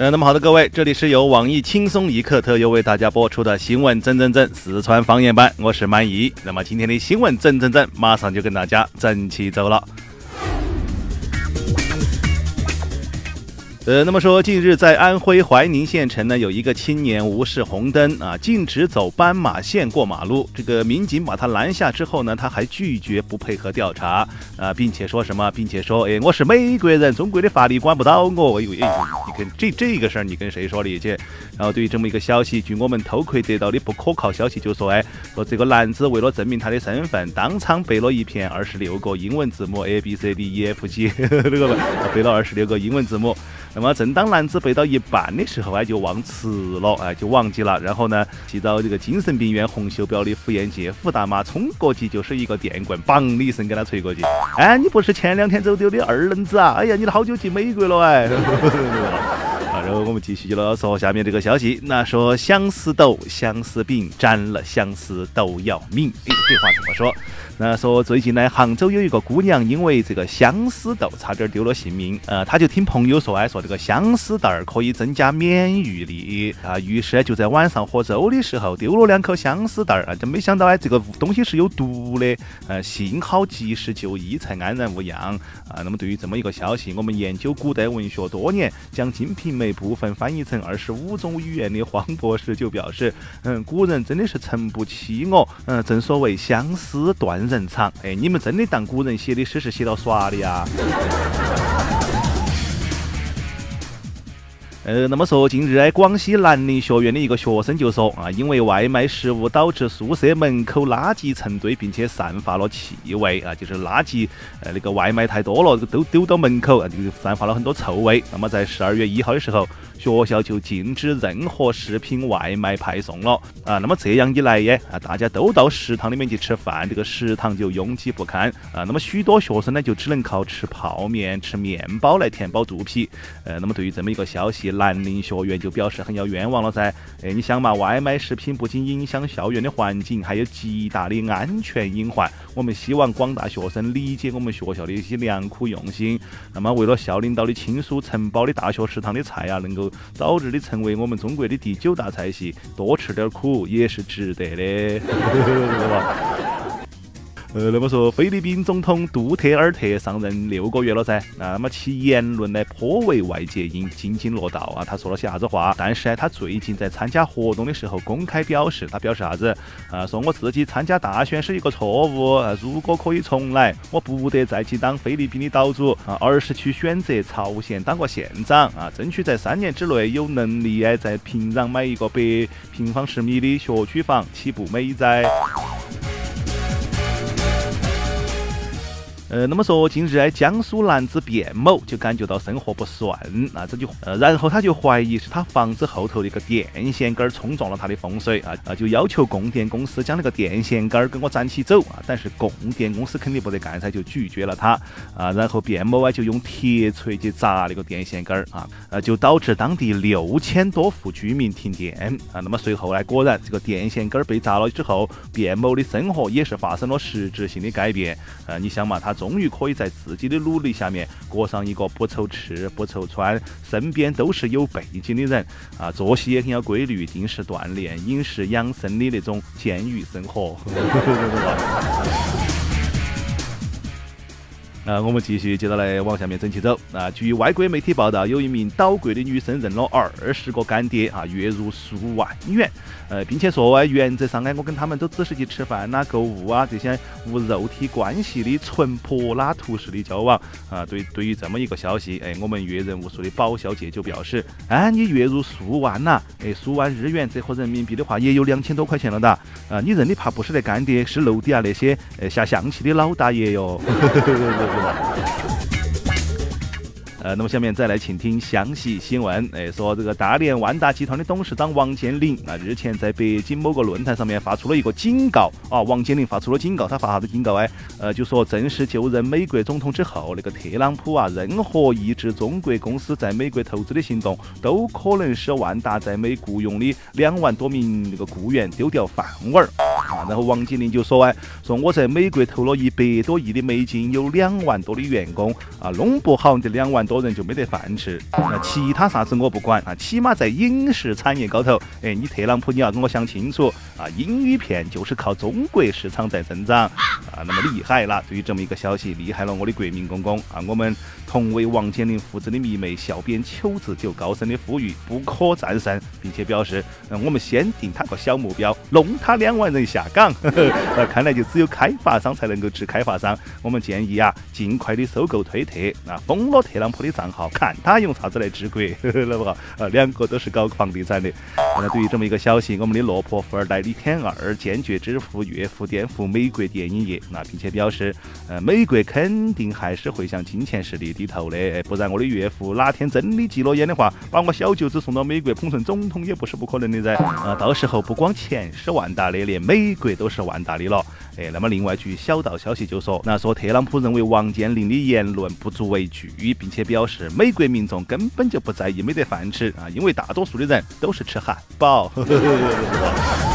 呃，那么好的，各位，这里是由网易轻松一刻特约为大家播出的新闻整整整四川方言版，我是满意。那么今天的新闻整整整，马上就跟大家整起走了。呃，那么说，近日在安徽怀宁县城呢，有一个青年无视红灯啊，径直走斑马线过马路。这个民警把他拦下之后呢，他还拒绝不配合调查啊，并且说什么，并且说，哎，我是美国人，中国的法律管不到我。哎呦，哎，你跟这这个事儿，你跟谁说理去？然后对于这么一个消息，据我们偷窥得到的不可靠消息就说，哎，说这个男子为了证明他的身份，当场背了一篇二十六个英文字母 A B C D E F G，那个背了二十六个英文字母。那么，正当男子背到一半的时候，哎，就忘词了，哎，就忘记了。然后呢，去到这个精神病院红袖标的妇炎洁胡大妈冲过去，就是一个电棍，梆的一声给他锤过去。哎，你不是前两天走丢的二愣子啊？哎呀，你都好久进美国了哎。我们继续了说下面这个消息。那说相思豆、相思病，沾了相思都要命。哎，这话怎么说？那说最近呢，杭州有一个姑娘因为这个相思豆差点丢了性命。呃，她就听朋友说，哎，说这个相思豆儿可以增加免疫力啊，于是就在晚上喝粥的时候丢了两颗相思豆儿啊，就没想到哎，这个东西是有毒的。呃，幸好及时就医才安然无恙啊。那么对于这么一个消息，我们研究古代文学多年，将《金瓶梅》部分翻译成二十五种语言的黄博士就表示，嗯，古人真的是诚不欺我。嗯，正所谓相思断。人肠，哎，你们真的当古人写的诗是写到耍的呀？呃，那么说，近日哎，广西南宁学院的一个学生就说啊，因为外卖食物导致宿舍门口垃圾成堆，并且散发了气味啊，就是垃圾呃那个外卖太多了，都丢到门口啊，就散发了很多臭味。那么在十二月一号的时候。学校就禁止任何食品外卖派送了啊！那么这样一来耶啊，大家都到食堂里面去吃饭，这个食堂就拥挤不堪啊！那么许多学生呢，就只能靠吃泡面、吃面包来填饱肚皮。呃，那么对于这么一个消息，南宁学院就表示很要冤枉了噻！哎，你想嘛，外卖食品不仅影响校园的环境，还有极大的安全隐患。我们希望广大学生理解我们学校的一些良苦用心。那么为了校领导的亲属承包的大学食堂的菜啊，能够早日的成为我们中国的第九大菜系，多吃点苦也是值得的，呃，那么说，菲律宾总统杜特尔特上任六个月了噻，那么其言论呢颇为外界引津津乐道啊。他说了些啥子话？但是呢，他最近在参加活动的时候公开表示，他表示啥子？啊，说我自己参加大选是一个错误，如果可以重来，我不得再去当菲律宾的岛主啊，而是去选择朝鲜当个县长啊，争取在三年之内有能力哎在平壤买一个百平方十米的学区房，岂不美哉？呃，那么说，近日哎，江苏男子卞某就感觉到生活不顺，那这就呃，然后他就怀疑是他房子后头的一个电线杆冲撞了他的风水啊啊，就要求供电公司将那个电线杆给我斩起走啊，但是供电公司肯定不得干噻，就拒绝了他啊，然后卞某啊就用铁锤去砸那个电线杆啊，呃，就导致当地六千多户居民停电啊。那么随后呢，果然这个电线杆被砸了之后，卞某的生活也是发生了实质性的改变啊。你想嘛，他。终于可以在自己的努力下面过上一个不愁吃不愁穿，身边都是有背景的人啊，作息也很要规律，定时锻炼，饮食养生的那种监狱生活。啊，我们继续接着来往下面整起走。啊，据外国媒体报道，有一名岛国的女生认了二十个干爹，啊，月入数万元。呃，并且说，哎，原则上，哎，我跟他们都只是去吃饭呐、购物啊，这些无肉体关系的纯柏拉图式的交往。啊，对，对于这么一个消息，哎，我们阅人无数的宝小姐就表示，哎，你月入数万呐，哎，数万日元折合人民币的话，也有两千多块钱了的。啊，你认的怕不是那干爹，是楼底下那些呃下象棋的老大爷哟。呃，那么下面再来请听详细新闻。哎，说这个大连万达集团的董事长王健林啊，日前在北京某个论坛上面发出了一个警告啊。王健林发出了警告，他发啥子警告哎？呃，就说正式就任美国总统之后，那个特朗普啊，任何抑制中国公司在美国投资的行动，都可能使万达在美雇佣的两万多名那个雇员丢掉饭碗儿。啊。然后王健林就说哎，说我在美国投了一百多亿的美金，有两万多的员工啊，弄不好这两万多人就没得饭吃。那其他啥子我不管啊，起码在影视产业高头，哎，你特朗普你要跟我想清楚啊，英语片就是靠中国市场在增长啊，那么厉害了。对于这么一个消息，厉害了我的国民公公啊，我们同为王健林父子的迷妹小编秋子就高声的呼吁，不可战胜，并且表示，嗯，我们先定他个小目标，弄他两万人下下岗。那 看来就只有开发商才能够治开发商。我们建议啊，尽快的收购推特，啊，封了特朗普的账号，看他用啥子来治国，那不好？呃，两个都是搞房地产的。那对于这么一个消息，我们的落魄富二代李天二坚决支付岳父颠覆美国电影业，那并且表示，呃，美国肯定还是会向金钱势力低头的，不然我的岳父哪天真的急了眼的话，把我小舅子送到美国捧成总统也不是不可能的噻。啊，到时候不光钱是万达的，连美美国都是万达的了。哎，那么另外据小道消息就说，那说特朗普认为王健林的言论不足为惧，并且表示美国民众根本就不在意没得饭吃啊，因为大多数的人都是吃汉堡。